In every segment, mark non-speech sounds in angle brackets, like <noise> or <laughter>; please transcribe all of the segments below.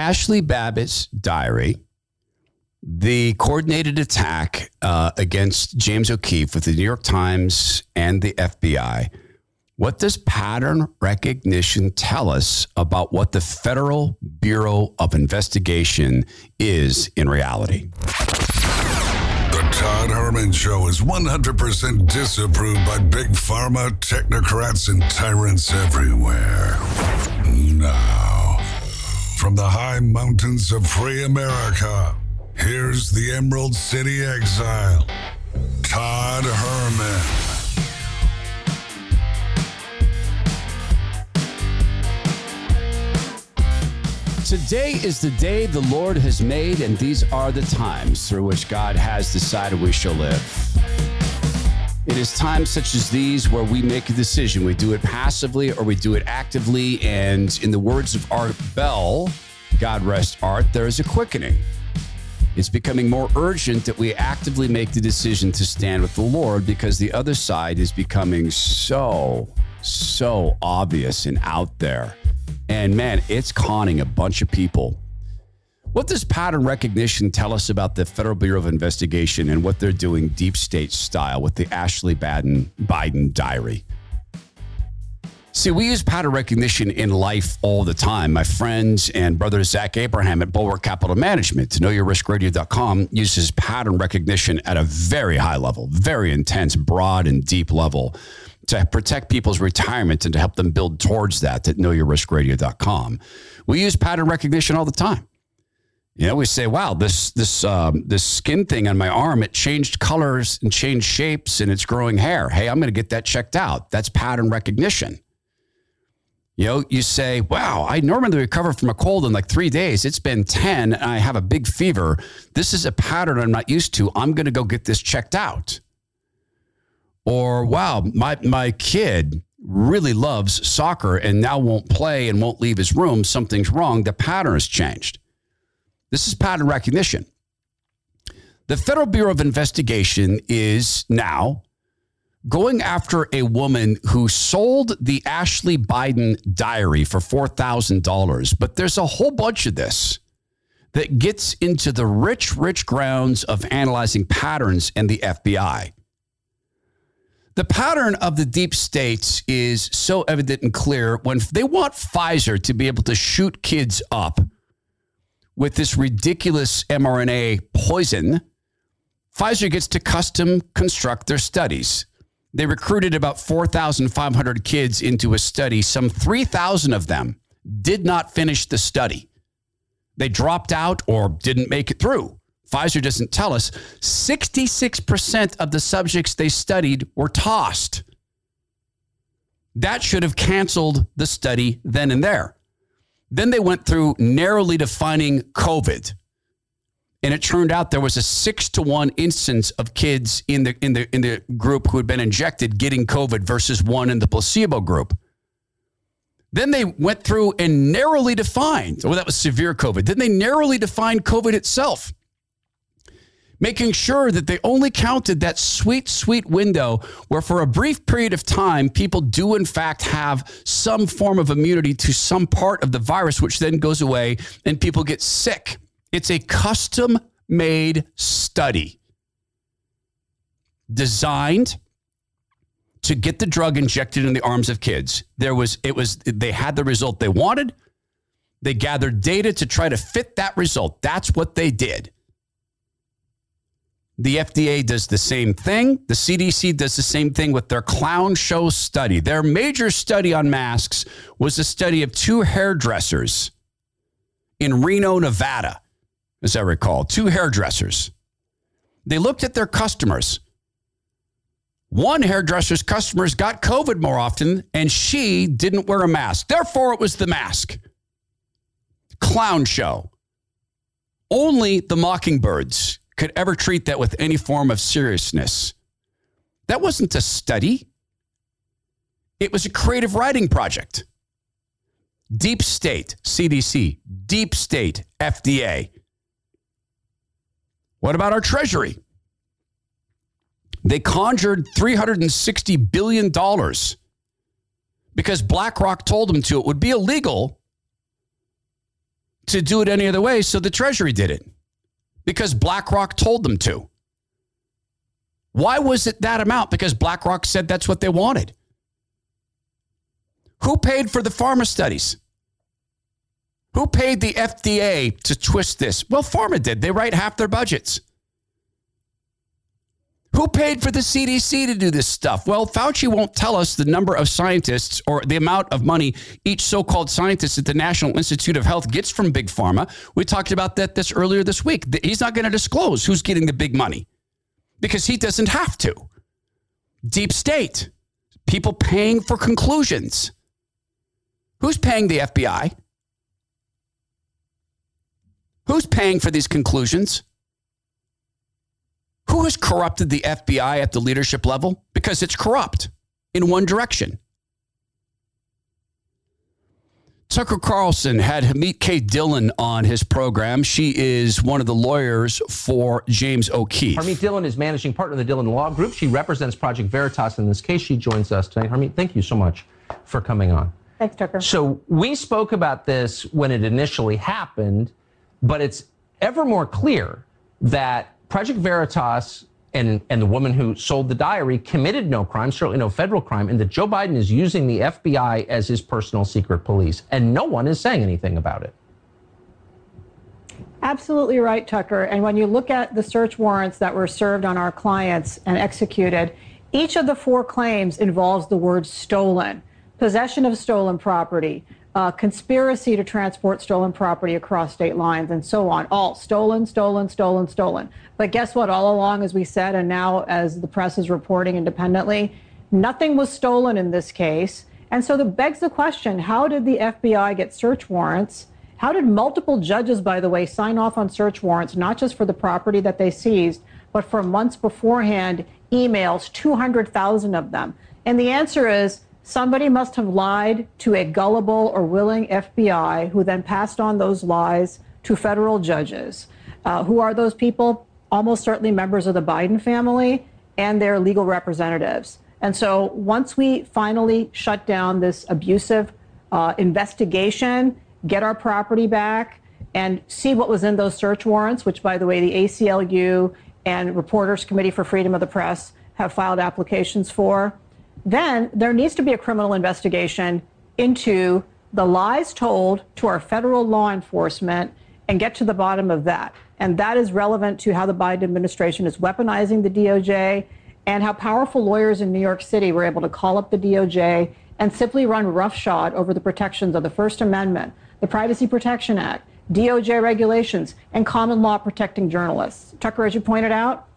Ashley Babbitt's diary, the coordinated attack uh, against James O'Keefe with the New York Times and the FBI. What does pattern recognition tell us about what the Federal Bureau of Investigation is in reality? The Todd Herman Show is 100% disapproved by big pharma, technocrats, and tyrants everywhere. Now, from the high mountains of free America, here's the Emerald City exile, Todd Herman. Today is the day the Lord has made, and these are the times through which God has decided we shall live. It is times such as these where we make a decision. We do it passively or we do it actively. And in the words of Art Bell, God rest Art, there is a quickening. It's becoming more urgent that we actively make the decision to stand with the Lord because the other side is becoming so, so obvious and out there. And man, it's conning a bunch of people. What does pattern recognition tell us about the Federal Bureau of Investigation and what they're doing deep state style with the Ashley Biden, Biden diary? See, we use pattern recognition in life all the time. My friends and brother Zach Abraham at Bulwark Capital Management, knowyourriskradio.com, uses pattern recognition at a very high level, very intense, broad, and deep level to protect people's retirement and to help them build towards that at knowyourriskradio.com. We use pattern recognition all the time. You know, we say, "Wow, this this um, this skin thing on my arm it changed colors and changed shapes and it's growing hair. Hey, I'm going to get that checked out. That's pattern recognition." You know, you say, "Wow, I normally recover from a cold in like three days. It's been ten, and I have a big fever. This is a pattern I'm not used to. I'm going to go get this checked out." Or, wow, my, my kid really loves soccer and now won't play and won't leave his room. Something's wrong. The pattern has changed. This is pattern recognition. The Federal Bureau of Investigation is now going after a woman who sold the Ashley Biden diary for $4,000. But there's a whole bunch of this that gets into the rich, rich grounds of analyzing patterns in the FBI. The pattern of the deep states is so evident and clear when they want Pfizer to be able to shoot kids up with this ridiculous mRNA poison. Pfizer gets to custom construct their studies. They recruited about 4,500 kids into a study. Some 3,000 of them did not finish the study. They dropped out or didn't make it through. Pfizer doesn't tell us 66% of the subjects they studied were tossed. That should have canceled the study then and there. Then they went through narrowly defining COVID. And it turned out there was a six to one instance of kids in the, in, the, in the group who had been injected getting COVID versus one in the placebo group. Then they went through and narrowly defined, well, that was severe COVID. Then they narrowly defined COVID itself making sure that they only counted that sweet, sweet window where, for a brief period of time, people do, in fact, have some form of immunity to some part of the virus, which then goes away and people get sick. It's a custom made study designed to get the drug injected in the arms of kids. There was, it was, they had the result they wanted. They gathered data to try to fit that result. That's what they did. The FDA does the same thing. The CDC does the same thing with their clown show study. Their major study on masks was a study of two hairdressers in Reno, Nevada, as I recall, two hairdressers. They looked at their customers. One hairdresser's customers got COVID more often, and she didn't wear a mask. Therefore, it was the mask. Clown show. Only the mockingbirds could ever treat that with any form of seriousness. That wasn't a study, it was a creative writing project. Deep state, CDC, deep state, FDA. What about our Treasury? They conjured $360 billion because BlackRock told them to. It would be illegal to do it any other way, so the Treasury did it because BlackRock told them to. Why was it that amount? Because BlackRock said that's what they wanted. Who paid for the pharma studies? Who paid the FDA to twist this? Well, pharma did. They write half their budgets. Who paid for the CDC to do this stuff? Well, Fauci won't tell us the number of scientists or the amount of money each so called scientist at the National Institute of Health gets from Big Pharma. We talked about that this earlier this week. He's not going to disclose who's getting the big money because he doesn't have to. Deep state, people paying for conclusions. Who's paying the FBI? Who's paying for these conclusions? Who has corrupted the FBI at the leadership level? Because it's corrupt in one direction. Tucker Carlson had Harmeet K. Dhillon on his program. She is one of the lawyers for James O'Keefe. Harmeet Dhillon is managing partner of the Dhillon Law Group. She represents Project Veritas in this case. She joins us tonight. Harmeet, thank you so much for coming on. Thanks, Tucker. So we spoke about this when it initially happened, but it's ever more clear that Project Veritas and, and the woman who sold the diary committed no crime, certainly no federal crime, and that Joe Biden is using the FBI as his personal secret police, and no one is saying anything about it. Absolutely right, Tucker. And when you look at the search warrants that were served on our clients and executed, each of the four claims involves the word stolen possession of stolen property, uh, conspiracy to transport stolen property across state lines, and so on. All stolen, stolen, stolen, stolen. But guess what? All along, as we said, and now as the press is reporting independently, nothing was stolen in this case. And so that begs the question how did the FBI get search warrants? How did multiple judges, by the way, sign off on search warrants, not just for the property that they seized, but for months beforehand, emails, 200,000 of them? And the answer is Somebody must have lied to a gullible or willing FBI who then passed on those lies to federal judges. Uh, who are those people? Almost certainly members of the Biden family and their legal representatives. And so once we finally shut down this abusive uh, investigation, get our property back, and see what was in those search warrants, which, by the way, the ACLU and Reporters Committee for Freedom of the Press have filed applications for then there needs to be a criminal investigation into the lies told to our federal law enforcement and get to the bottom of that. And that is relevant to how the Biden administration is weaponizing the DOJ and how powerful lawyers in New York City were able to call up the DOJ and simply run roughshod over the protections of the First Amendment, the Privacy Protection Act, DOJ regulations, and common law protecting journalists. Tucker, as you pointed out,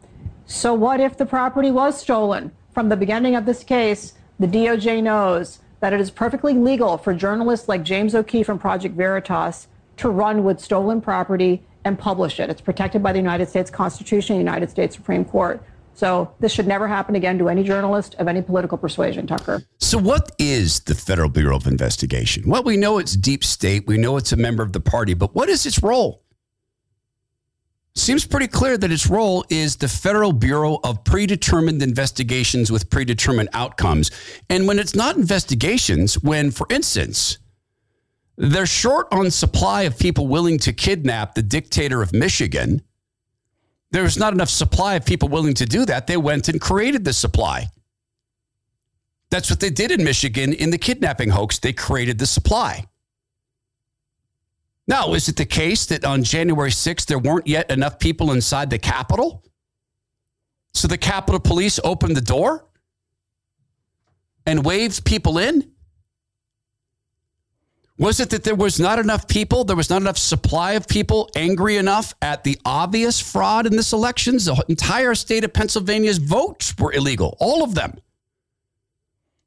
so what if the property was stolen? From the beginning of this case, the DOJ knows that it is perfectly legal for journalists like James O'Keefe from Project Veritas to run with stolen property and publish it. It's protected by the United States Constitution, the United States Supreme Court. So this should never happen again to any journalist of any political persuasion, Tucker. So what is the Federal Bureau of Investigation? Well, we know it's deep state. We know it's a member of the party, but what is its role? Seems pretty clear that its role is the Federal Bureau of Predetermined Investigations with Predetermined Outcomes. And when it's not investigations, when, for instance, they're short on supply of people willing to kidnap the dictator of Michigan, there's not enough supply of people willing to do that. They went and created the supply. That's what they did in Michigan in the kidnapping hoax. They created the supply. Now, is it the case that on January 6th, there weren't yet enough people inside the Capitol? So the Capitol Police opened the door and waved people in? Was it that there was not enough people, there was not enough supply of people angry enough at the obvious fraud in this election? The entire state of Pennsylvania's votes were illegal, all of them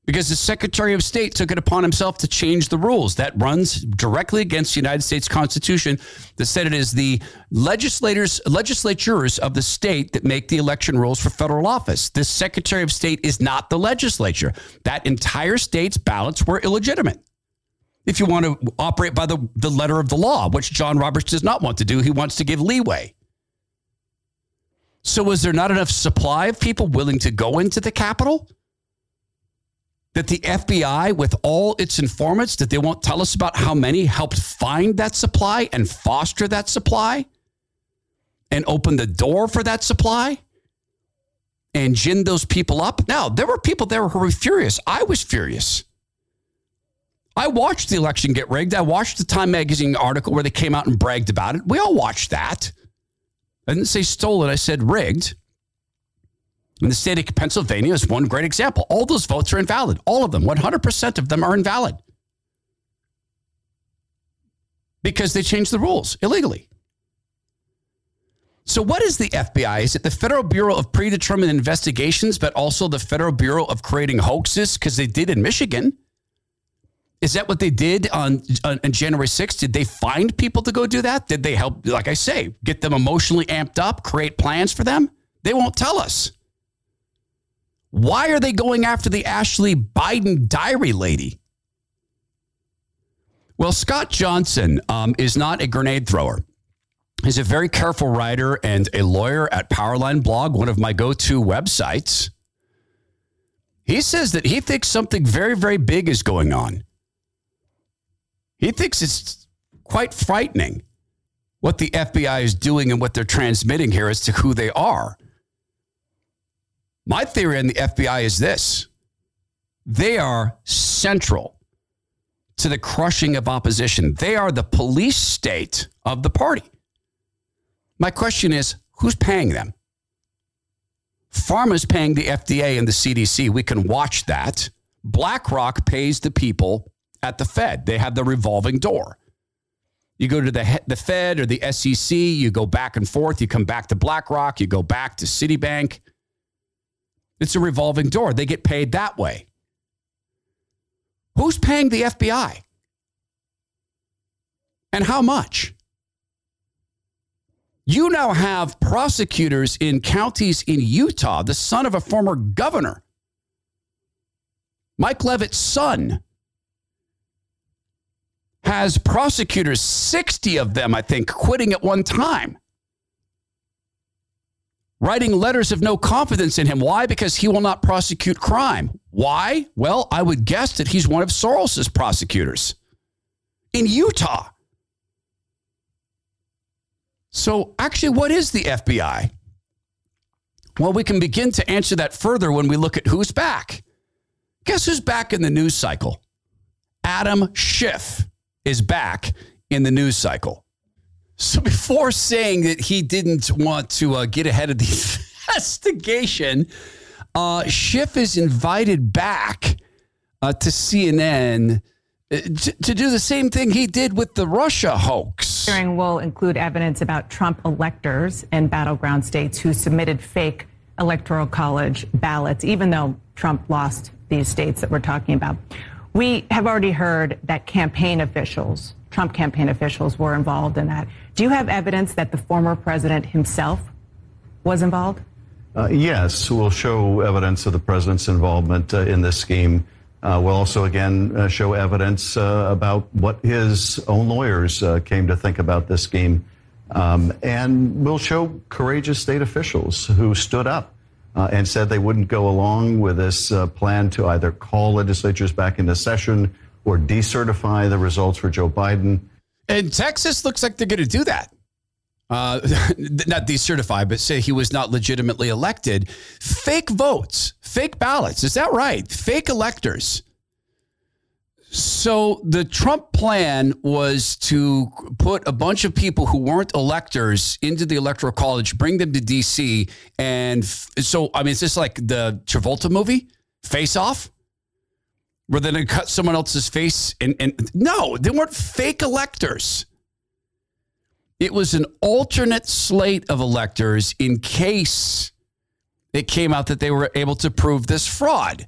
because the Secretary of State took it upon himself to change the rules. That runs directly against the United States Constitution that said it is the legislators, legislatures of the state that make the election rules for federal office. The Secretary of State is not the legislature. That entire state's ballots were illegitimate. If you want to operate by the, the letter of the law, which John Roberts does not want to do, he wants to give leeway. So, was there not enough supply of people willing to go into the Capitol? That the FBI, with all its informants, that they won't tell us about how many helped find that supply and foster that supply and open the door for that supply and gin those people up? Now, there were people there who were furious. I was furious. I watched the election get rigged. I watched the Time Magazine article where they came out and bragged about it. We all watched that. I didn't say stolen, I said rigged. And the state of Pennsylvania is one great example. All those votes are invalid. All of them, 100% of them are invalid because they changed the rules illegally. So, what is the FBI? Is it the Federal Bureau of Predetermined Investigations, but also the Federal Bureau of Creating Hoaxes? Because they did in Michigan. Is that what they did on, on, on January 6th? Did they find people to go do that? Did they help, like I say, get them emotionally amped up, create plans for them? They won't tell us. Why are they going after the Ashley Biden diary lady? Well, Scott Johnson um, is not a grenade thrower. He's a very careful writer and a lawyer at Powerline Blog, one of my go to websites. He says that he thinks something very, very big is going on. He thinks it's quite frightening what the FBI is doing and what they're transmitting here as to who they are. My theory on the FBI is this they are central to the crushing of opposition, they are the police state of the party. My question is who's paying them? Pharma's paying the FDA and the CDC. We can watch that. BlackRock pays the people at the Fed. They have the revolving door. You go to the, the Fed or the SEC, you go back and forth, you come back to BlackRock, you go back to Citibank. It's a revolving door. They get paid that way. Who's paying the FBI? And how much? You now have prosecutors in counties in Utah, the son of a former governor, Mike Leavitt's son, has prosecutors, 60 of them, I think, quitting at one time, writing letters of no confidence in him. Why? Because he will not prosecute crime. Why? Well, I would guess that he's one of Soros's prosecutors in Utah. So, actually, what is the FBI? Well, we can begin to answer that further when we look at who's back. Guess who's back in the news cycle? Adam Schiff is back in the news cycle. So before saying that he didn't want to uh, get ahead of the <laughs> investigation, uh, Schiff is invited back uh, to CNN uh, to, to do the same thing he did with the Russia hoax. Hearing will include evidence about Trump electors in battleground states who submitted fake electoral college ballots, even though Trump lost these states that we're talking about. We have already heard that campaign officials, Trump campaign officials, were involved in that. Do you have evidence that the former president himself was involved? Uh, yes, we'll show evidence of the president's involvement uh, in this scheme. Uh, we'll also again uh, show evidence uh, about what his own lawyers uh, came to think about this scheme. Um, and we'll show courageous state officials who stood up and said they wouldn't go along with this plan to either call legislatures back into session or decertify the results for Joe Biden. And Texas looks like they're going to do that. Uh, <laughs> not decertify, but say he was not legitimately elected. Fake votes, fake ballots. Is that right? Fake electors. So the Trump plan was to put a bunch of people who weren't electors into the electoral college, bring them to DC, and f- so I mean, it's just like the Travolta movie, Face Off, where they're going to cut someone else's face. And, and no, they weren't fake electors. It was an alternate slate of electors in case it came out that they were able to prove this fraud.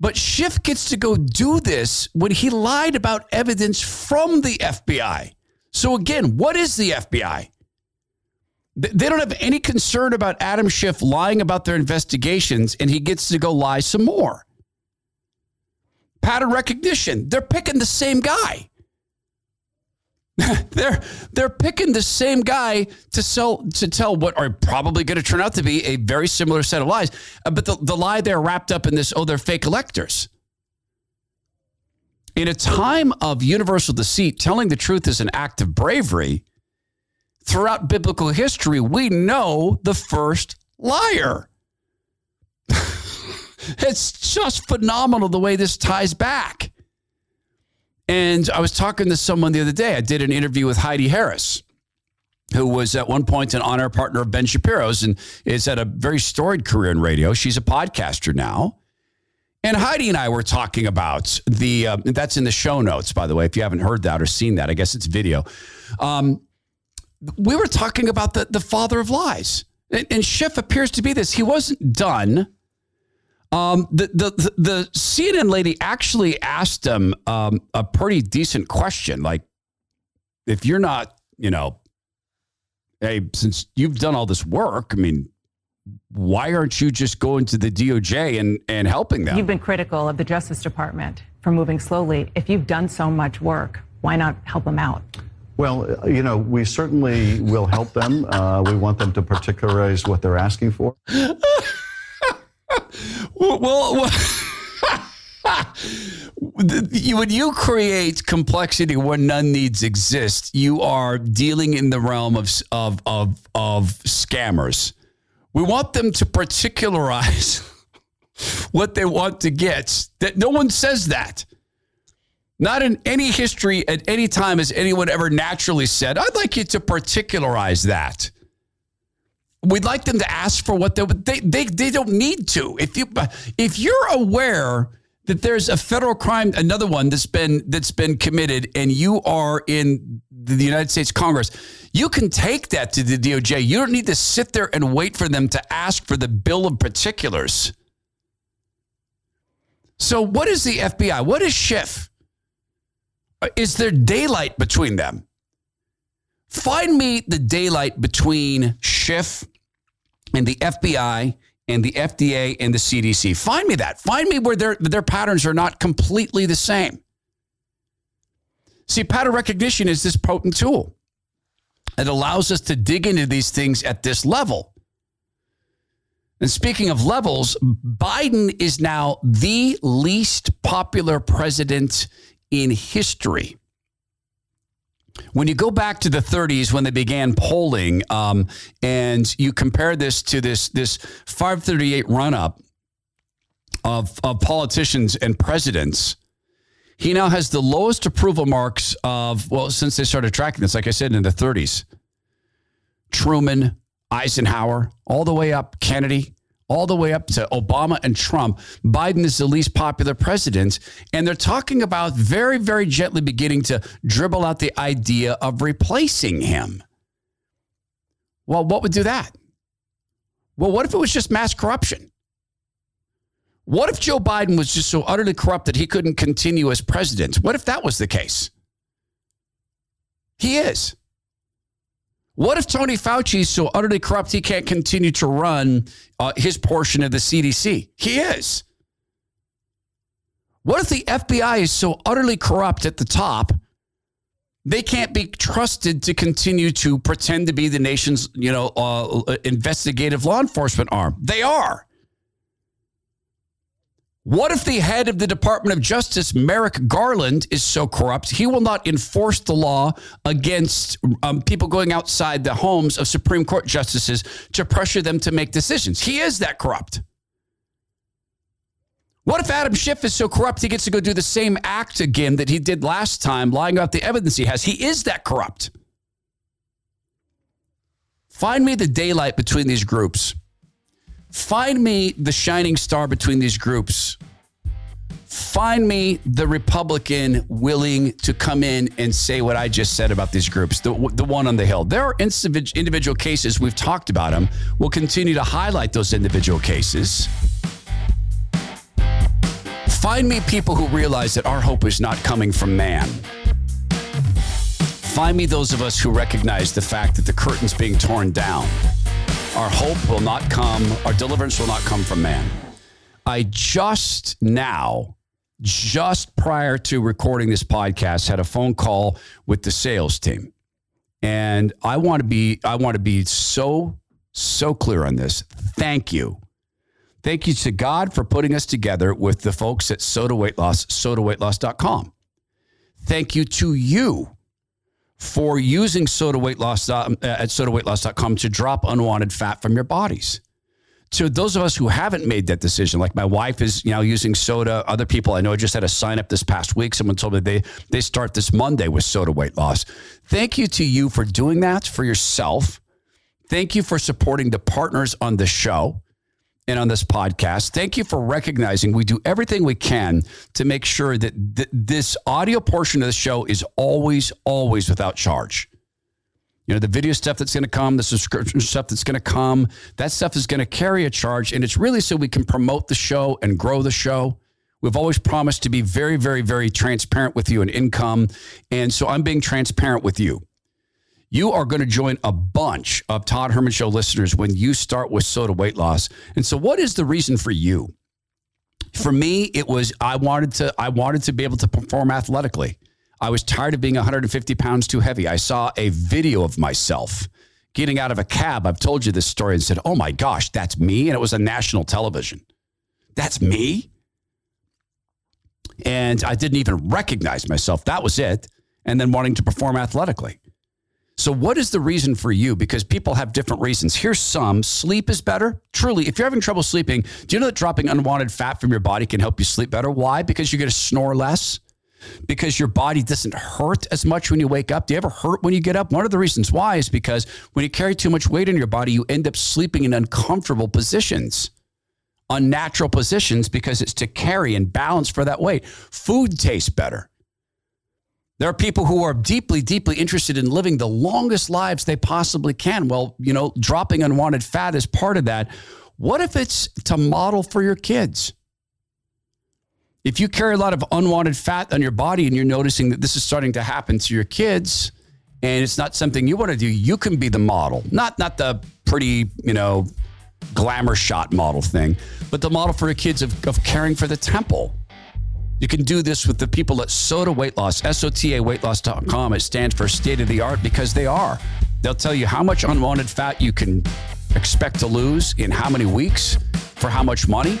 But Schiff gets to go do this when he lied about evidence from the FBI. So, again, what is the FBI? They don't have any concern about Adam Schiff lying about their investigations, and he gets to go lie some more. Pattern recognition. They're picking the same guy. <laughs> they're they're picking the same guy to sell to tell what are probably going to turn out to be a very similar set of lies. Uh, but the, the lie they're wrapped up in this oh they're fake electors. In a time of universal deceit, telling the truth is an act of bravery. Throughout biblical history, we know the first liar. It's just phenomenal the way this ties back. And I was talking to someone the other day. I did an interview with Heidi Harris, who was at one point an honor partner of Ben Shapiro's and is had a very storied career in radio. She's a podcaster now. And Heidi and I were talking about the, uh, that's in the show notes, by the way, if you haven't heard that or seen that, I guess it's video. Um, we were talking about the, the father of lies. And, and Schiff appears to be this. He wasn't done um, the, the the CNN lady actually asked him um, a pretty decent question, like, if you're not, you know, hey, since you've done all this work, I mean, why aren't you just going to the DOJ and and helping them? You've been critical of the Justice Department for moving slowly. If you've done so much work, why not help them out? Well, you know, we certainly will help them. Uh, we want them to particularize what they're asking for. <laughs> well, well <laughs> when you create complexity where none needs exist, you are dealing in the realm of, of, of, of scammers. We want them to particularize <laughs> what they want to get. That no one says that. Not in any history at any time has anyone ever naturally said, I'd like you to particularize that. We'd like them to ask for what they they they, they don't need to. If you if you're aware that there's a federal crime, another one that's been that's been committed, and you are in the United States Congress, you can take that to the DOJ. You don't need to sit there and wait for them to ask for the bill of particulars. So, what is the FBI? What is Schiff? Is there daylight between them? Find me the daylight between Schiff and the FBI and the FDA and the CDC. Find me that. Find me where their, their patterns are not completely the same. See, pattern recognition is this potent tool. It allows us to dig into these things at this level. And speaking of levels, Biden is now the least popular president in history. When you go back to the 30s when they began polling, um, and you compare this to this this 538 run up of, of politicians and presidents, he now has the lowest approval marks of well since they started tracking this. Like I said, in the 30s, Truman, Eisenhower, all the way up Kennedy, all the way up to Obama and Trump. Biden is the least popular president. And they're talking about very, very gently beginning to dribble out the idea of replacing him. Well, what would do that? Well, what if it was just mass corruption? What if Joe Biden was just so utterly corrupt that he couldn't continue as president? What if that was the case? He is. What if Tony Fauci is so utterly corrupt he can't continue to run uh, his portion of the CDC? He is. What if the FBI is so utterly corrupt at the top, they can't be trusted to continue to pretend to be the nation's, you know, uh, investigative law enforcement arm? They are. What if the head of the Department of Justice, Merrick Garland, is so corrupt he will not enforce the law against um, people going outside the homes of Supreme Court justices to pressure them to make decisions? He is that corrupt. What if Adam Schiff is so corrupt he gets to go do the same act again that he did last time, lying about the evidence he has? He is that corrupt. Find me the daylight between these groups. Find me the shining star between these groups. Find me the Republican willing to come in and say what I just said about these groups, the, the one on the Hill. There are individual cases, we've talked about them. We'll continue to highlight those individual cases. Find me people who realize that our hope is not coming from man. Find me those of us who recognize the fact that the curtain's being torn down our hope will not come, our deliverance will not come from man. I just now, just prior to recording this podcast, had a phone call with the sales team. And I want to be, I want to be so, so clear on this. Thank you. Thank you to God for putting us together with the folks at Sota Weight Loss, sotaweightloss.com. Thank you to you for using sota weight loss uh, at sotaweightloss.com to drop unwanted fat from your bodies. To those of us who haven't made that decision, like my wife is you know using sota. Other people I know I just had a sign up this past week. Someone told me they they start this Monday with sota weight loss. Thank you to you for doing that for yourself. Thank you for supporting the partners on the show and on this podcast. Thank you for recognizing we do everything we can to make sure that th- this audio portion of the show is always, always without charge. You know, the video stuff that's going to come, the subscription stuff that's going to come, that stuff is going to carry a charge. And it's really so we can promote the show and grow the show. We've always promised to be very, very, very transparent with you in income. And so I'm being transparent with you. You are going to join a bunch of Todd Herman Show listeners when you start with sota weight loss. And so, what is the reason for you? For me, it was I wanted to I wanted to be able to perform athletically. I was tired of being 150 pounds too heavy. I saw a video of myself getting out of a cab. I've told you this story and said, "Oh my gosh, that's me!" And it was on national television. That's me. And I didn't even recognize myself. That was it. And then wanting to perform athletically. So, what is the reason for you? Because people have different reasons. Here's some sleep is better. Truly, if you're having trouble sleeping, do you know that dropping unwanted fat from your body can help you sleep better? Why? Because you're going to snore less, because your body doesn't hurt as much when you wake up. Do you ever hurt when you get up? One of the reasons why is because when you carry too much weight in your body, you end up sleeping in uncomfortable positions, unnatural positions, because it's to carry and balance for that weight. Food tastes better. There are people who are deeply, deeply interested in living the longest lives they possibly can. Well, you know, dropping unwanted fat is part of that. What if it's to model for your kids? If you carry a lot of unwanted fat on your body and you're noticing that this is starting to happen to your kids and it's not something you want to do, you can be the model. Not not the pretty, you know, glamour shot model thing, but the model for your kids of, of caring for the temple you can do this with the people at Sota Weight Loss, S-O-T-A weightloss.com. It stands for state of the art because they are. They'll tell you how much unwanted fat you can expect to lose in how many weeks for how much money.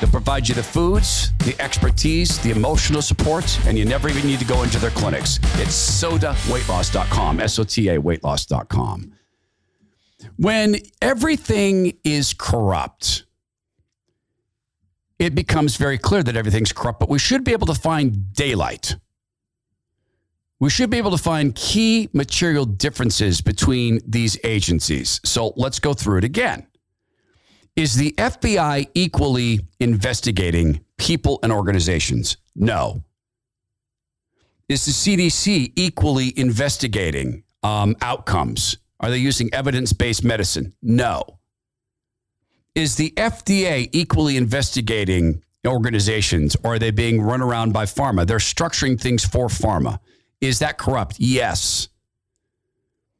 They'll provide you the foods, the expertise, the emotional support, and you never even need to go into their clinics. It's sotaweightloss.com, S-O-T-A weightloss.com. When everything is corrupt, it becomes very clear that everything's corrupt, but we should be able to find daylight. We should be able to find key material differences between these agencies. So let's go through it again. Is the FBI equally investigating people and organizations? No. Is the CDC equally investigating um, outcomes? Are they using evidence based medicine? No. Is the FDA equally investigating organizations or are they being run around by pharma? They're structuring things for pharma. Is that corrupt? Yes.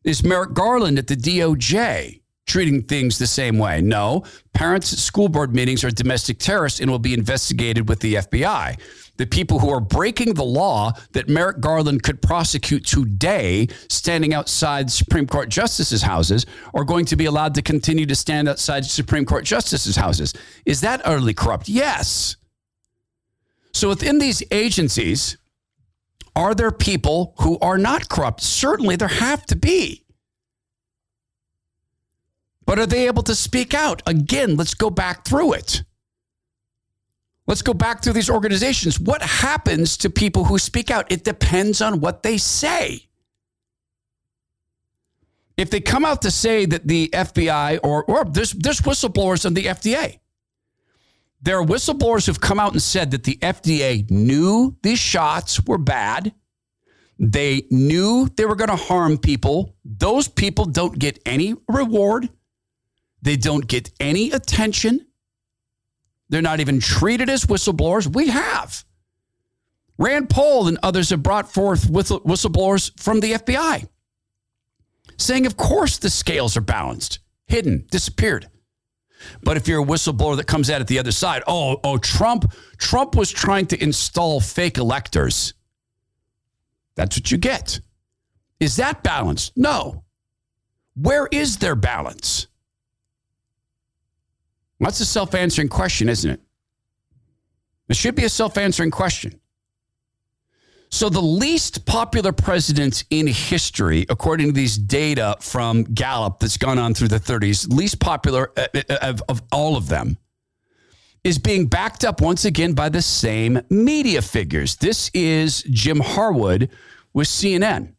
Is Merrick Garland at the DOJ treating things the same way? No. Parents at school board meetings are domestic terrorists and will be investigated with the FBI the people who are breaking the law that Merrick Garland could prosecute today, standing outside Supreme Court justices' houses, are going to be allowed to continue to stand outside Supreme Court justices' houses. Is that utterly corrupt? Yes. So within these agencies, are there people who are not corrupt? Certainly there have to be. But are they able to speak out? Again, let's go back through it. Let's go back through these organizations. What happens to people who speak out? It depends on what they say. If they come out to say that the FBI or, or there's, there's whistleblowers in the FDA. There are whistleblowers who've come out and said that the FDA knew these shots were bad. They knew they were going to harm people. Those people don't get any reward. They don't get any attention. They're not even treated as whistleblowers. We have. Rand Paul and others have brought forth whistleblowers from the FBI saying, of course, the scales are balanced, hidden, disappeared. But if you're a whistleblower that comes out at the other side, oh, oh, Trump, Trump was trying to install fake electors. That's what you get. Is that balanced? No. Where is their balance? That's a self answering question, isn't it? It should be a self answering question. So, the least popular president in history, according to these data from Gallup that's gone on through the 30s, least popular uh, uh, of, of all of them, is being backed up once again by the same media figures. This is Jim Harwood with CNN.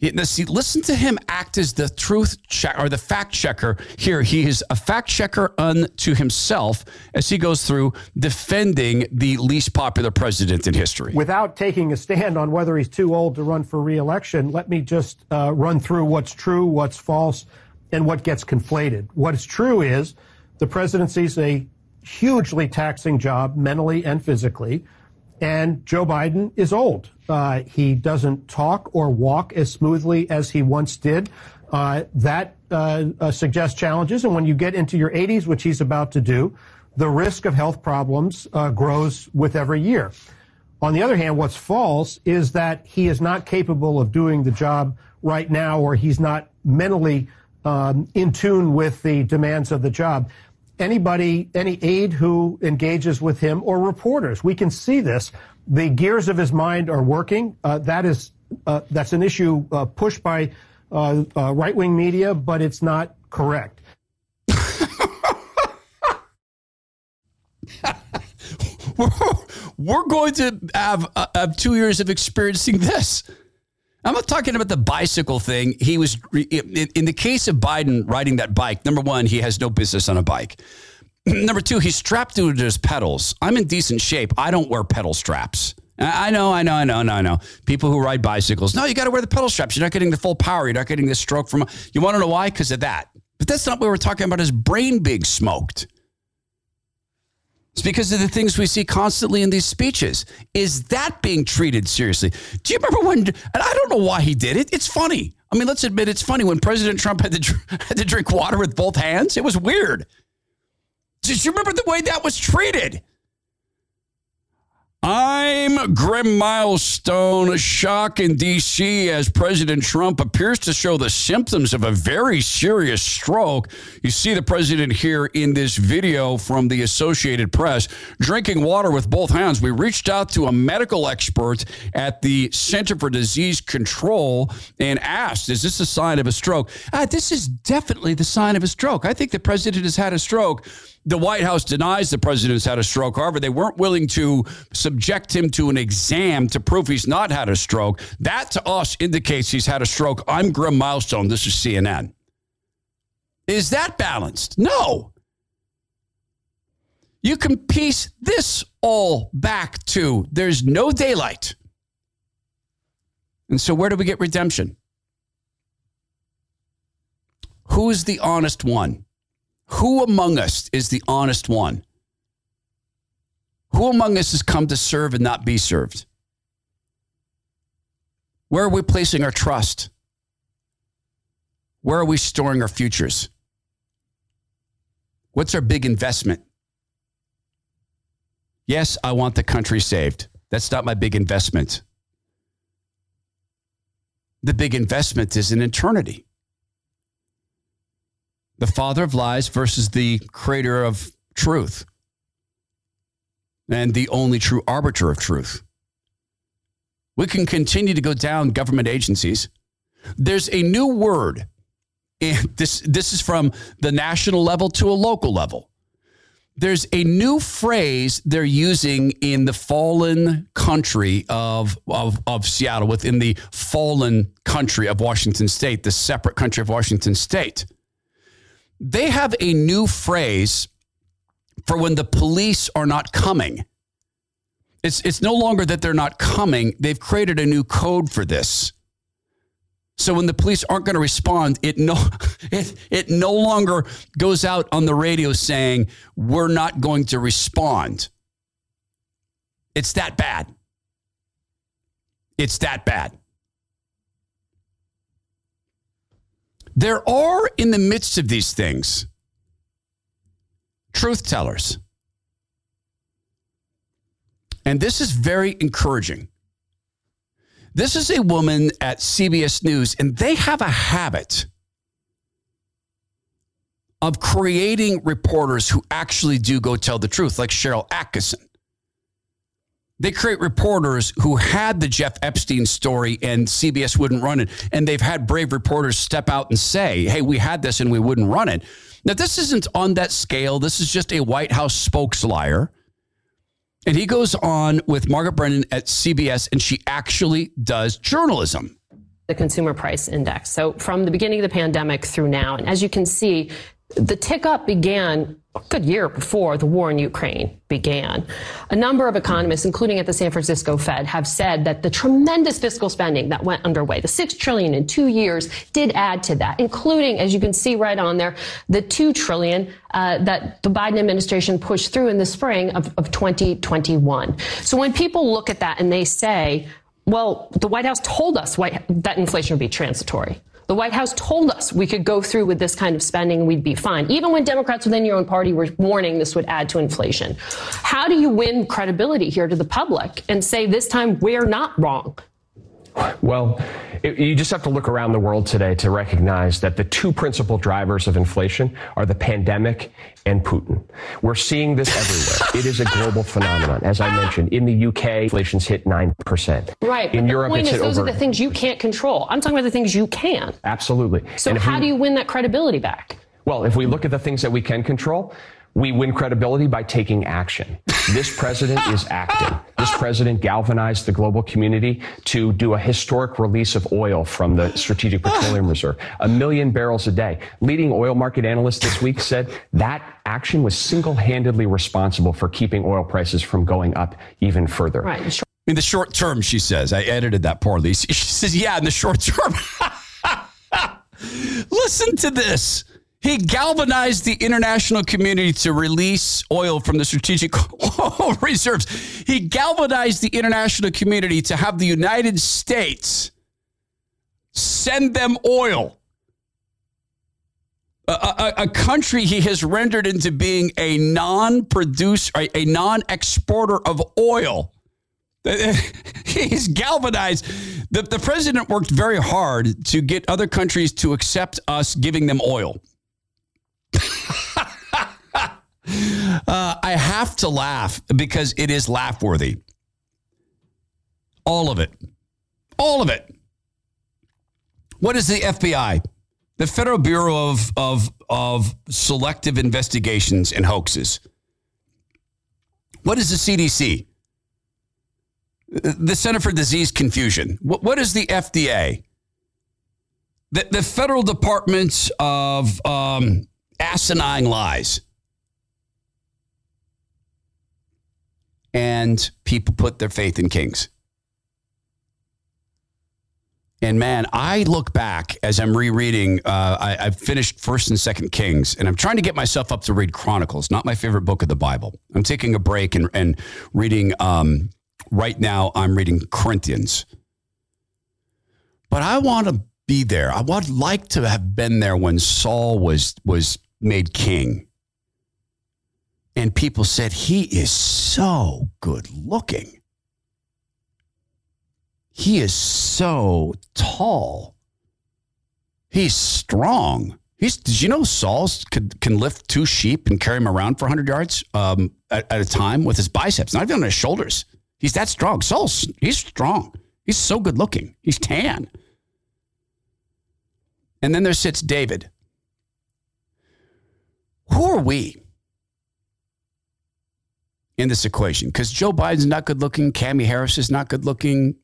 See, listen to him act as the truth check or the fact checker here. He is a fact checker unto himself as he goes through defending the least popular president in history. Without taking a stand on whether he's too old to run for reelection, let me just uh, run through what's true, what's false, and what gets conflated. What is true is the presidency is a hugely taxing job mentally and physically. And Joe Biden is old. Uh, he doesn't talk or walk as smoothly as he once did. Uh, that uh, uh suggests challenges. And when you get into your 80s, which he's about to do, the risk of health problems uh, grows with every year. On the other hand, what's false is that he is not capable of doing the job right now, or he's not mentally um, in tune with the demands of the job anybody, any aide who engages with him or reporters. We can see this. The gears of his mind are working. Uh, that is, uh, that's an issue uh, pushed by uh, uh, right-wing media, but it's not correct. <laughs> we're, we're going to have, uh, have two years of experiencing this. I'm not talking about the bicycle thing. He was, in the case of Biden riding that bike, number one, he has no business on a bike. <clears throat> number two, he's strapped to his pedals. I'm in decent shape. I don't wear pedal straps. I know, I know, I know, I know, I know. People who ride bicycles, no, you got to wear the pedal straps. You're not getting the full power. You're not getting the stroke from. You want to know why? Because of that. But that's not what we're talking about. His brain being smoked. It's because of the things we see constantly in these speeches. Is that being treated seriously? Do you remember when? And I don't know why he did it. It's funny. I mean, let's admit it's funny when President Trump had to <laughs> had to drink water with both hands. It was weird. Do you remember the way that was treated? I'm Grim Milestone. Shock in D.C. as President Trump appears to show the symptoms of a very serious stroke. You see the president here in this video from the Associated Press drinking water with both hands. We reached out to a medical expert at the Center for Disease Control and asked, Is this a sign of a stroke? Uh, this is definitely the sign of a stroke. I think the president has had a stroke the White House denies the president's had a stroke. However, they weren't willing to subject him to an exam to prove he's not had a stroke. That to us indicates he's had a stroke. I'm Grim Milestone. This is CNN. Is that balanced? No. You can piece this all back to there's no daylight. And so, where do we get redemption? Who is the honest one? Who among us is the honest one? Who among us has come to serve and not be served? Where are we placing our trust? Where are we storing our futures? What's our big investment? Yes, I want the country saved. That's not my big investment. The big investment is in eternity the father of lies versus the creator of truth and the only true arbiter of truth. We can continue to go down government agencies. There's a new word. And this, this is from the national level to a local level. There's a new phrase they're using in the fallen country of, of, of Seattle, within the fallen country of Washington State, the separate country of Washington State they have a new phrase for when the police are not coming. It's, it's no longer that they're not coming, they've created a new code for this. So when the police aren't going to respond, it no, <laughs> it, it no longer goes out on the radio saying, we're not going to respond. It's that bad. It's that bad. There are in the midst of these things truth tellers. And this is very encouraging. This is a woman at CBS News, and they have a habit of creating reporters who actually do go tell the truth, like Sharyl Attkisson. They create reporters who had the Jeff Epstein story and CBS wouldn't run it. And they've had brave reporters step out and say, hey, we had this and we wouldn't run it. Now, this isn't on that scale. This is just a White House spokes liar. And he goes on with Margaret Brennan at CBS, and she actually does journalism the consumer price index. So from the beginning of the pandemic through now, and as you can see, the tick up began a good year before the war in Ukraine began. A number of economists, including at the San Francisco Fed, have said that the tremendous fiscal spending that went underway, the six trillion in two years, did add to that, including, as you can see right on there, the two trillion uh, that the Biden administration pushed through in the spring of, of 2021. So when people look at that and they say, well, the White House told us that inflation would be transitory. The White House told us we could go through with this kind of spending and we'd be fine, even when Democrats within your own party were warning this would add to inflation. How do you win credibility here to the public and say this time we're not wrong? Well, it, you just have to look around the world today to recognize that the two principal drivers of inflation are the pandemic and Putin. We're seeing this everywhere. it is a global phenomenon. As I mentioned, in the UK, inflation's hit 9%. Right. In Europe, the point it's is, hit those over... are the things you can't control. I'm talking about the things you can. Absolutely. So how we... do you win that credibility back? Well, if we look at the things that we can control, we win credibility by taking action. This president is acting. This president galvanized the global community to do a historic release of oil from the Strategic Petroleum <sighs> Reserve, a million barrels a day. Leading oil market analysts this week said that action was single handedly responsible for keeping oil prices from going up even further. Right. In the short term, she says, I edited that poorly. She says, yeah, in the short term. <laughs> Listen to this. He galvanized the international community to release oil from the strategic <laughs> reserves. He galvanized the international community to have the United States send them oil. A, a, a country he has rendered into being a non-producer, a non-exporter of oil. <laughs> He's galvanized. The, the president worked very hard to get other countries to accept us giving them oil. <laughs> uh, I have to laugh because it is laugh worthy. All of it. All of it. What is the FBI? The Federal Bureau of, of, of Selective Investigations and Hoaxes. What is the CDC? The Center for Disease Confusion. What, what is the FDA? The, the Federal departments of um, asinine lies. And people put their faith in kings. And man, I look back as I'm rereading. Uh, I, have finished First and Second Kings, and I'm trying to get myself up to read Chronicles. Not my favorite book of the Bible. I'm taking a break and, and reading. Um, right now, I'm reading Corinthians. But I want to be there. I would like to have been there when Saul was was made king. And people said, he is so good looking. He is so tall. He's strong. He's, did you know Saul could, can lift two sheep and carry them around for 100 yards um, at, at a time with his biceps, not even on his shoulders? He's that strong. Saul's, he's strong. He's so good looking. He's tan. And then there sits David, who are we in this equation? Because Joe Biden's not good looking, Cami Harris is not good looking.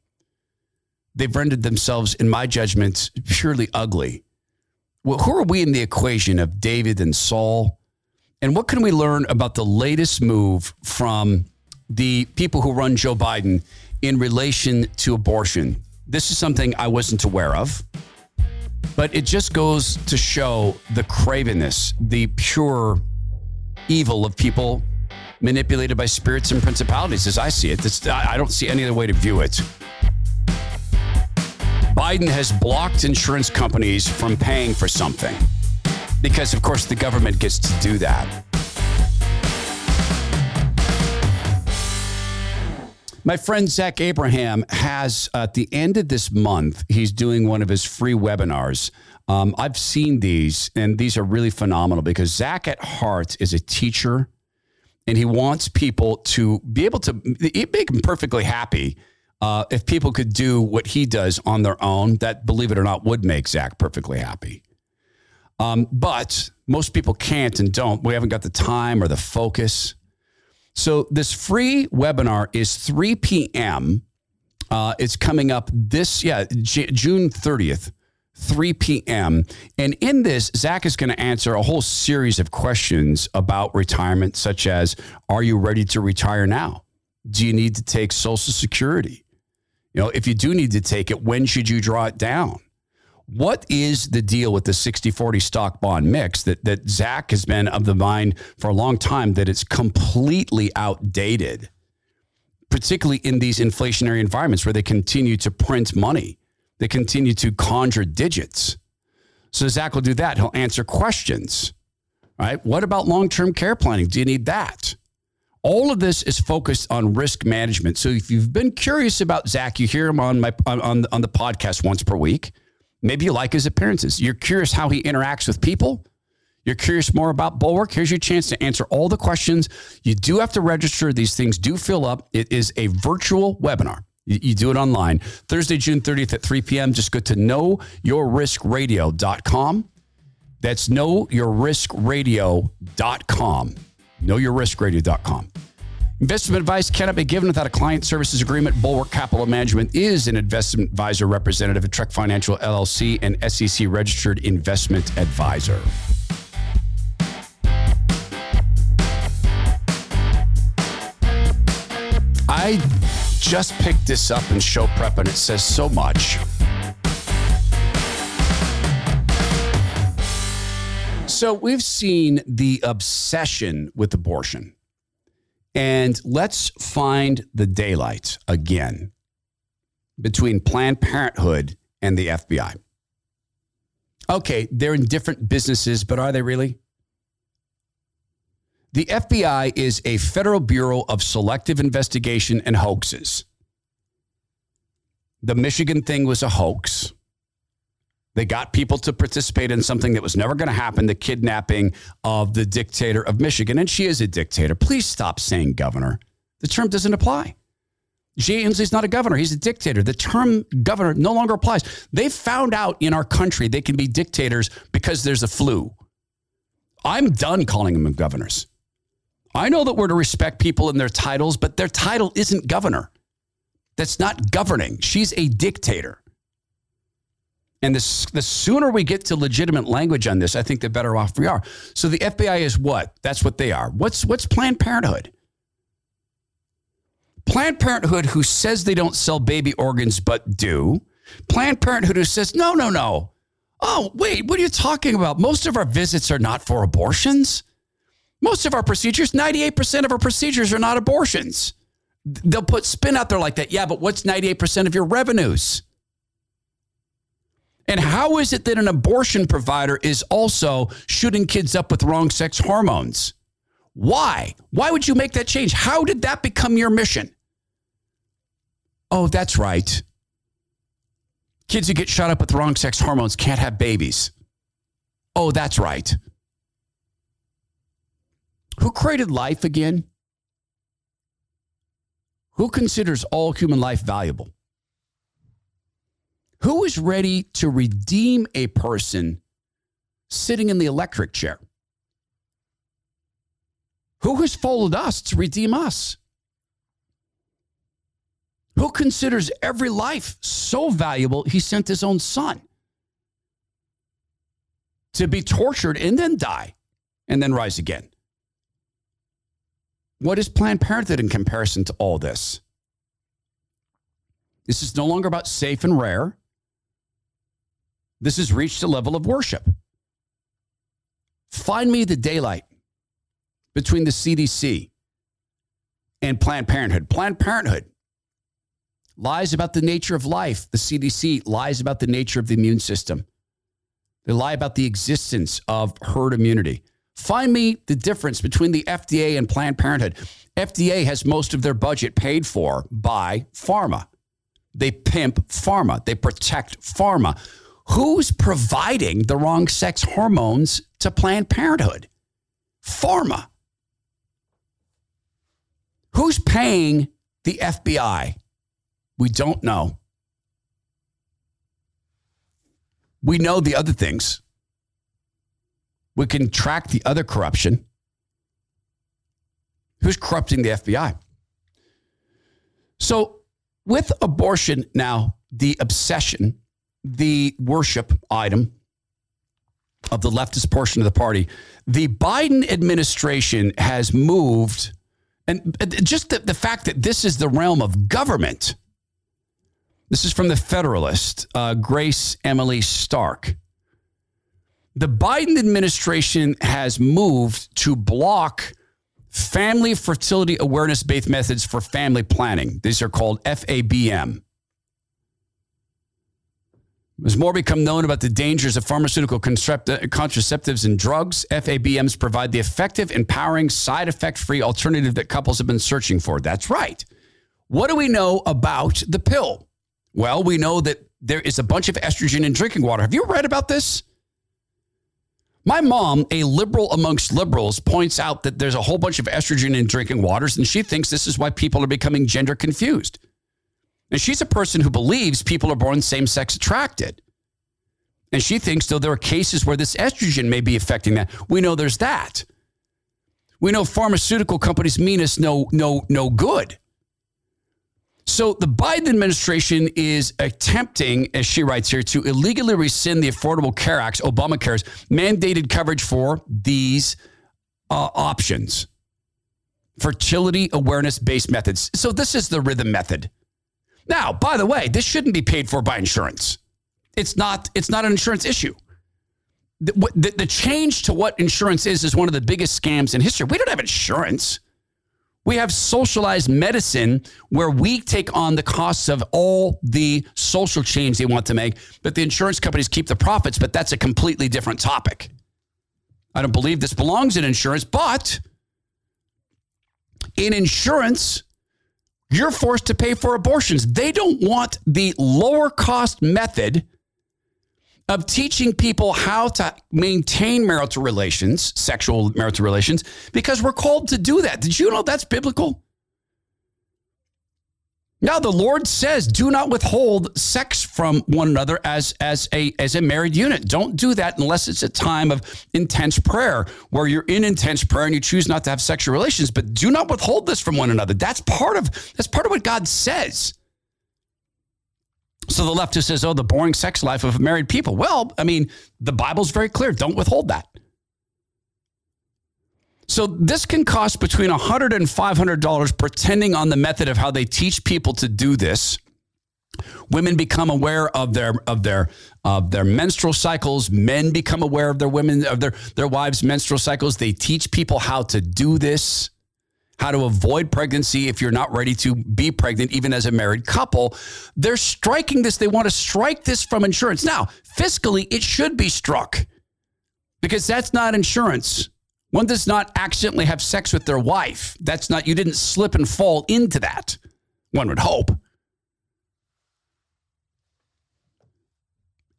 They've rendered themselves, in my judgment, purely ugly. Well, who are we in the equation of David and Saul? And what can we learn about the latest move from the people who run Joe Biden in relation to abortion? This is something I wasn't aware of. But it just goes to show the cravenness, the pure evil of people manipulated by spirits and principalities, as I see it. I don't see any other way to view it. Biden has blocked insurance companies from paying for something because, of course, the government gets to do that. My friend Zach Abraham has, at the end of this month, he's doing one of his free webinars. Um, I've seen these, and these are really phenomenal because Zach at heart is a teacher and he wants people to be able to make him perfectly happy. Uh, if people could do what he does on their own, that believe it or not would make Zach perfectly happy. Um, but most people can't and don't. We haven't got the time or the focus. So this free webinar is 3 p.m. Uh, it's coming up this yeah J- June 30th. 3 p.m. And in this, Zach is going to answer a whole series of questions about retirement, such as Are you ready to retire now? Do you need to take Social Security? You know, if you do need to take it, when should you draw it down? What is the deal with the 60 40 stock bond mix that, that Zach has been of the mind for a long time that it's completely outdated, particularly in these inflationary environments where they continue to print money? They continue to conjure digits. So Zach will do that. He'll answer questions. Right? What about long-term care planning? Do you need that? All of this is focused on risk management. So if you've been curious about Zach, you hear him on my on, on the podcast once per week. Maybe you like his appearances. You're curious how he interacts with people. You're curious more about Bulwark. Here's your chance to answer all the questions. You do have to register. These things do fill up. It is a virtual webinar. You, do it online. Thursday, June 30th at 3 p.m. Just go to knowyourriskradio.com. That's knowyourriskradio.com. Knowyourriskradio.com. Investment advice cannot be given without a client services agreement. Bulwark Capital Management is an investment advisor representative of Trek Financial LLC and SEC registered investment advisor. I just picked this up in show prep and it says so much. So we've seen the obsession with abortion. And let's find the daylight again between Planned Parenthood and the FBI. Okay, they're in different businesses, but are they really? The FBI is a federal bureau of selective investigation and hoaxes. The Michigan thing was a hoax. They got people to participate in something that was never going to happen the kidnapping of the dictator of Michigan. And she is a dictator. Please stop saying governor. The term doesn't apply. Jay Inslee's not a governor. He's a dictator. The term governor no longer applies. They found out in our country they can be dictators because there's a flu. I'm done calling them governors. I know that we're to respect people in their titles, but their title isn't governor. That's not governing. She's a dictator. And the, the sooner we get to legitimate language on this, I think the better off we are. So the FBI is what? That's what they are. What's, what's Planned Parenthood? Planned Parenthood, who says they don't sell baby organs but do. Planned Parenthood, who says, no, no, no. Oh, wait, what are you talking about? Most of our visits are not for abortions. Most of our procedures, 98% of our procedures are not abortions. They'll put spin out there like that. Yeah, but what's 98% of your revenues? And how is it that an abortion provider is also shooting kids up with wrong sex hormones? Why? Why would you make that change? How did that become your mission? Oh, that's right. Kids who get shot up with wrong sex hormones can't have babies. Oh, that's right. Who created life again? Who considers all human life valuable? Who is ready to redeem a person sitting in the electric chair? Who has followed us to redeem us? Who considers every life so valuable he sent his own son to be tortured and then die and then rise again? What is Planned Parenthood in comparison to all this? This is no longer about safe and rare. This has reached a level of worship. Find me the daylight between the CDC and Planned Parenthood. Planned Parenthood lies about the nature of life. The CDC lies about the nature of the immune system. They lie about the existence of herd immunity. Find me the difference between the FDA and Planned Parenthood. FDA has most of their budget paid for by pharma. They pimp pharma, they protect pharma. Who's providing the wrong sex hormones to Planned Parenthood? Pharma. Who's paying the FBI? We don't know. We know the other things. We can track the other corruption. Who's corrupting the FBI? So, with abortion now, the obsession, the worship item of the leftist portion of the party, the Biden administration has moved, and just the, the fact that this is the realm of government. This is from the Federalist, uh, Grace Emily Stark. The Biden administration has moved to block family fertility awareness based methods for family planning. These are called FABM. As more become known about the dangers of pharmaceutical uh, contraceptives and drugs, FABMs provide the effective, empowering, side effect free alternative that couples have been searching for. That's right. What do we know about the pill? Well, we know that there is a bunch of estrogen in drinking water. Have you read about this? My mom, a liberal amongst liberals, points out that there's a whole bunch of estrogen in drinking waters, and she thinks this is why people are becoming gender confused. And she's a person who believes people are born same sex attracted. And she thinks, though, there are cases where this estrogen may be affecting that. We know there's that. We know pharmaceutical companies mean us no, no, no good. So the Biden administration is attempting, as she writes here, to illegally rescind the Affordable Care Act, Obamacare's mandated coverage for these uh, options, fertility awareness based methods. So this is the rhythm method. Now, by the way, this shouldn't be paid for by insurance. It's not. It's not an insurance issue. The, the, the change to what insurance is is one of the biggest scams in history. We don't have insurance. We have socialized medicine where we take on the costs of all the social change they want to make, but the insurance companies keep the profits, but that's a completely different topic. I don't believe this belongs in insurance, but in insurance, you're forced to pay for abortions. They don't want the lower cost method of teaching people how to maintain marital relations, sexual marital relations, because we're called to do that. Did you know that's biblical? Now the Lord says, do not withhold sex from one another as, as, a, as a married unit. Don't do that unless it's a time of intense prayer where you're in intense prayer and you choose not to have sexual relations, but do not withhold this from one another. That's part of, that's part of what God says. So the leftist says, oh, the boring sex life of married people. Well, I mean, the Bible's very clear. Don't withhold that. So this can cost between $100 and $500 pretending on the method of how they teach people to do this. Women become aware of their of their of their menstrual cycles. Men become aware of their women of their their wives' menstrual cycles. They teach people how to do this how to avoid pregnancy if you're not ready to be pregnant, even as a married couple. They're striking this. They want to strike this from insurance. Now, fiscally, it should be struck because that's not insurance. One does not accidentally have sex with their wife. That's not, you didn't slip and fall into that, one would hope.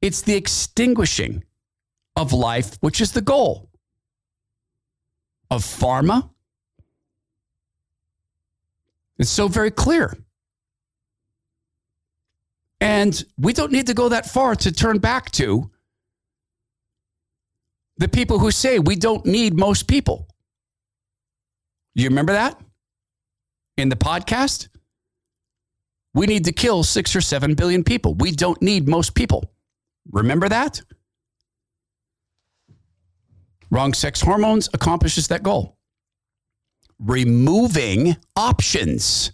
It's the extinguishing of life, which is the goal of pharma it's so very clear. And we don't need to go that far to turn back to the people who say we don't need most people. You remember that in the podcast? We need to kill six or seven billion people. We don't need most people. Remember that? Wrong sex hormones accomplishes that goal removing options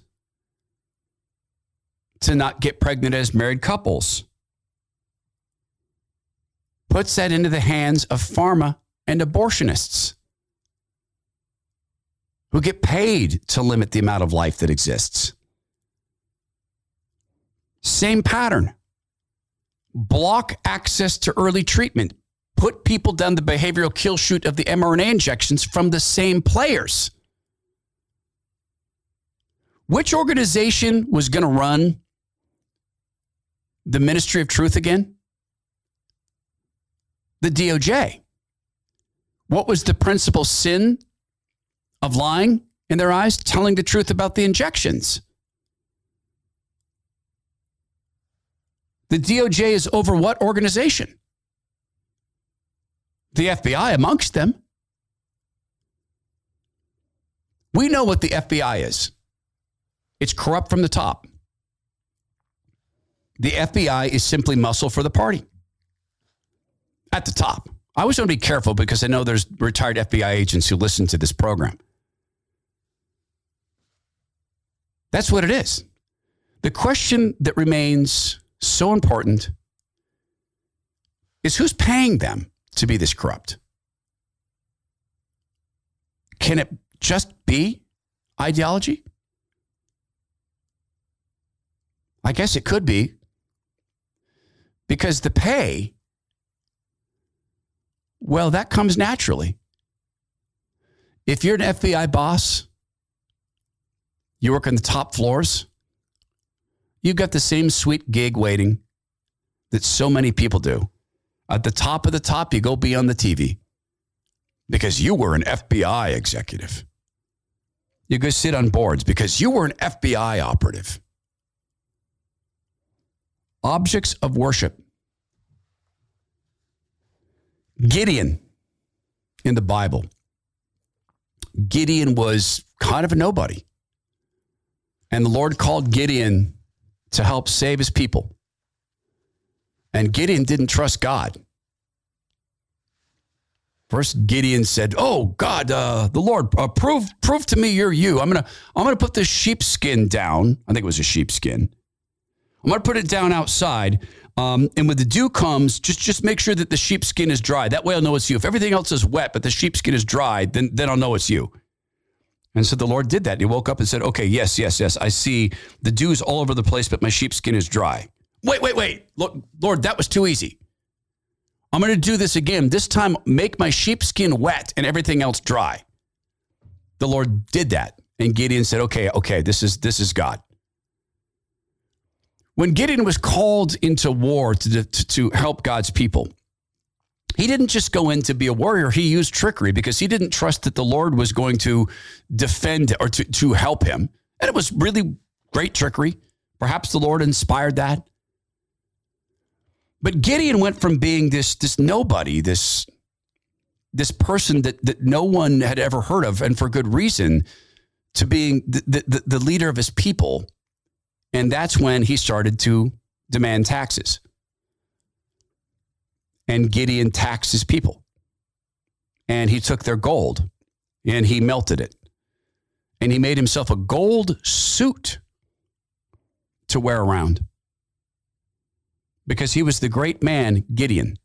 to not get pregnant as married couples. Puts that into the hands of pharma and abortionists who get paid to limit the amount of life that exists. Same pattern. Block access to early treatment. Put people down the behavioral kill chute of the mRNA injections from the same players. Which organization was going to run the Ministry of Truth again? The DOJ. What was the principal sin of lying in their eyes telling the truth about the injections. The DOJ is over what organization? The FBI amongst them. We know what the FBI is it's corrupt from the top. The FBI is simply muscle for the party at the top. I always want to be careful because I know there's retired FBI agents who listen to this program. That's what it is. The question that remains so important is who's paying them to be this corrupt? Can it just be ideology? I guess it could be. Because the pay, well, that comes naturally. If you're an FBI boss, you work on the top floors, you've got the same sweet gig waiting that so many people do. At the top of the top, you go be on the TV because you were an FBI executive. You go sit on boards because you were an FBI operative. Objects of worship. Gideon in the Bible. Gideon was kind of a nobody. And the Lord called Gideon to help save his people. And Gideon didn't trust God. First, Gideon said, "Oh God, uh, the Lord, uh, prove prove to me you're you. I'm gonna I'm gonna put this sheepskin down. I think it was a sheepskin. I'm gonna put it down outside, um, and when the dew comes, just just make sure that the sheepskin is dry. That way, I'll know it's you. If everything else is wet, but the sheepskin is dry, then then I'll know it's you." And so the Lord did that. He woke up and said, "Okay, yes, yes, yes. I see the dew's all over the place, but my sheepskin is dry." Wait, wait, wait, Look, Lord, that was too easy. I'm going to do this again. This time, make my sheepskin wet and everything else dry. The Lord did that. And Gideon said, okay, okay, this is, this is God. When Gideon was called into war to, to, to help God's people, he didn't just go in to be a warrior. He used trickery because he didn't trust that the Lord was going to defend or to, to help him. And it was really great trickery. Perhaps the Lord inspired that. But Gideon went from being this this nobody, this this person that that no one had ever heard of, and for good reason, to being the, the, the leader of his people. And that's when he started to demand taxes. And Gideon taxed his people. And he took their gold and he melted it. And he made himself a gold suit to wear around because he was the great man Gideon.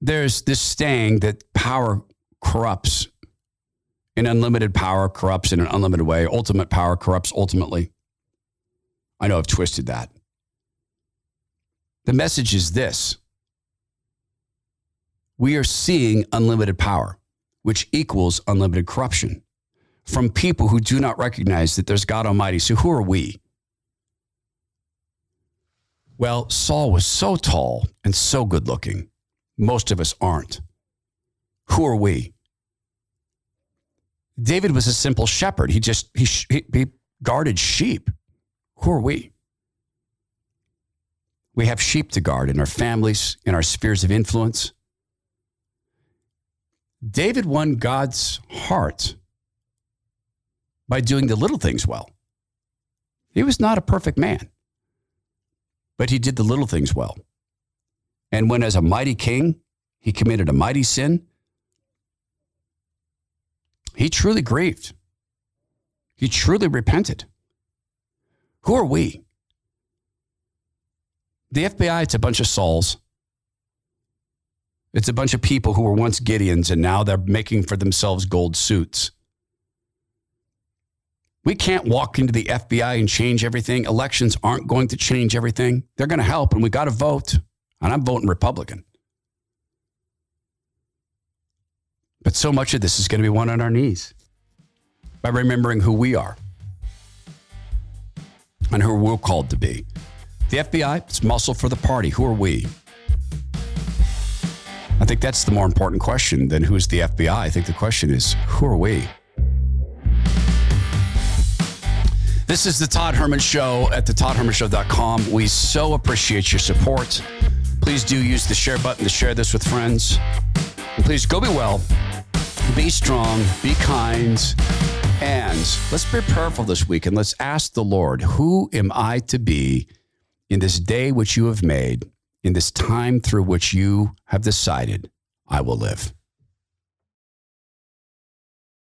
There's this saying that power corrupts, and unlimited power corrupts in an unlimited way. Ultimate power corrupts ultimately. I know I've twisted that. The message is this we are seeing unlimited power, which equals unlimited corruption from people who do not recognize that there's God Almighty. So, who are we? Well, Saul was so tall and so good looking. Most of us aren't. Who are we? David was a simple shepherd. He just he, he guarded sheep. Who are we? We have sheep to guard in our families, in our spheres of influence. David won God's heart by doing the little things well. He was not a perfect man but he did the little things well. And when, as a mighty king, he committed a mighty sin, he truly grieved. He truly repented. Who are we? The FBI, it's a bunch of Sauls. It's a bunch of people who were once Gideons and now they're making for themselves gold suits. We can't walk into the FBI and change everything. Elections aren't going to change everything. They're going to help, and we got to vote. And I'm voting Republican. But so much of this is going to be won on our knees by remembering who we are and who we're called to be. The FBI, it's muscle for the party. Who are we? I think that's the more important question than who's the FBI. I think the question is who are we? This is the Todd Herman Show at the toddhermanshow.com. We so appreciate your support. Please do use the share button to share this with friends. And please go be well be strong, be kind, and let's be prayerful this week and let's ask the Lord, who am I to be in this day which you have made, in this time through which you have decided I will live?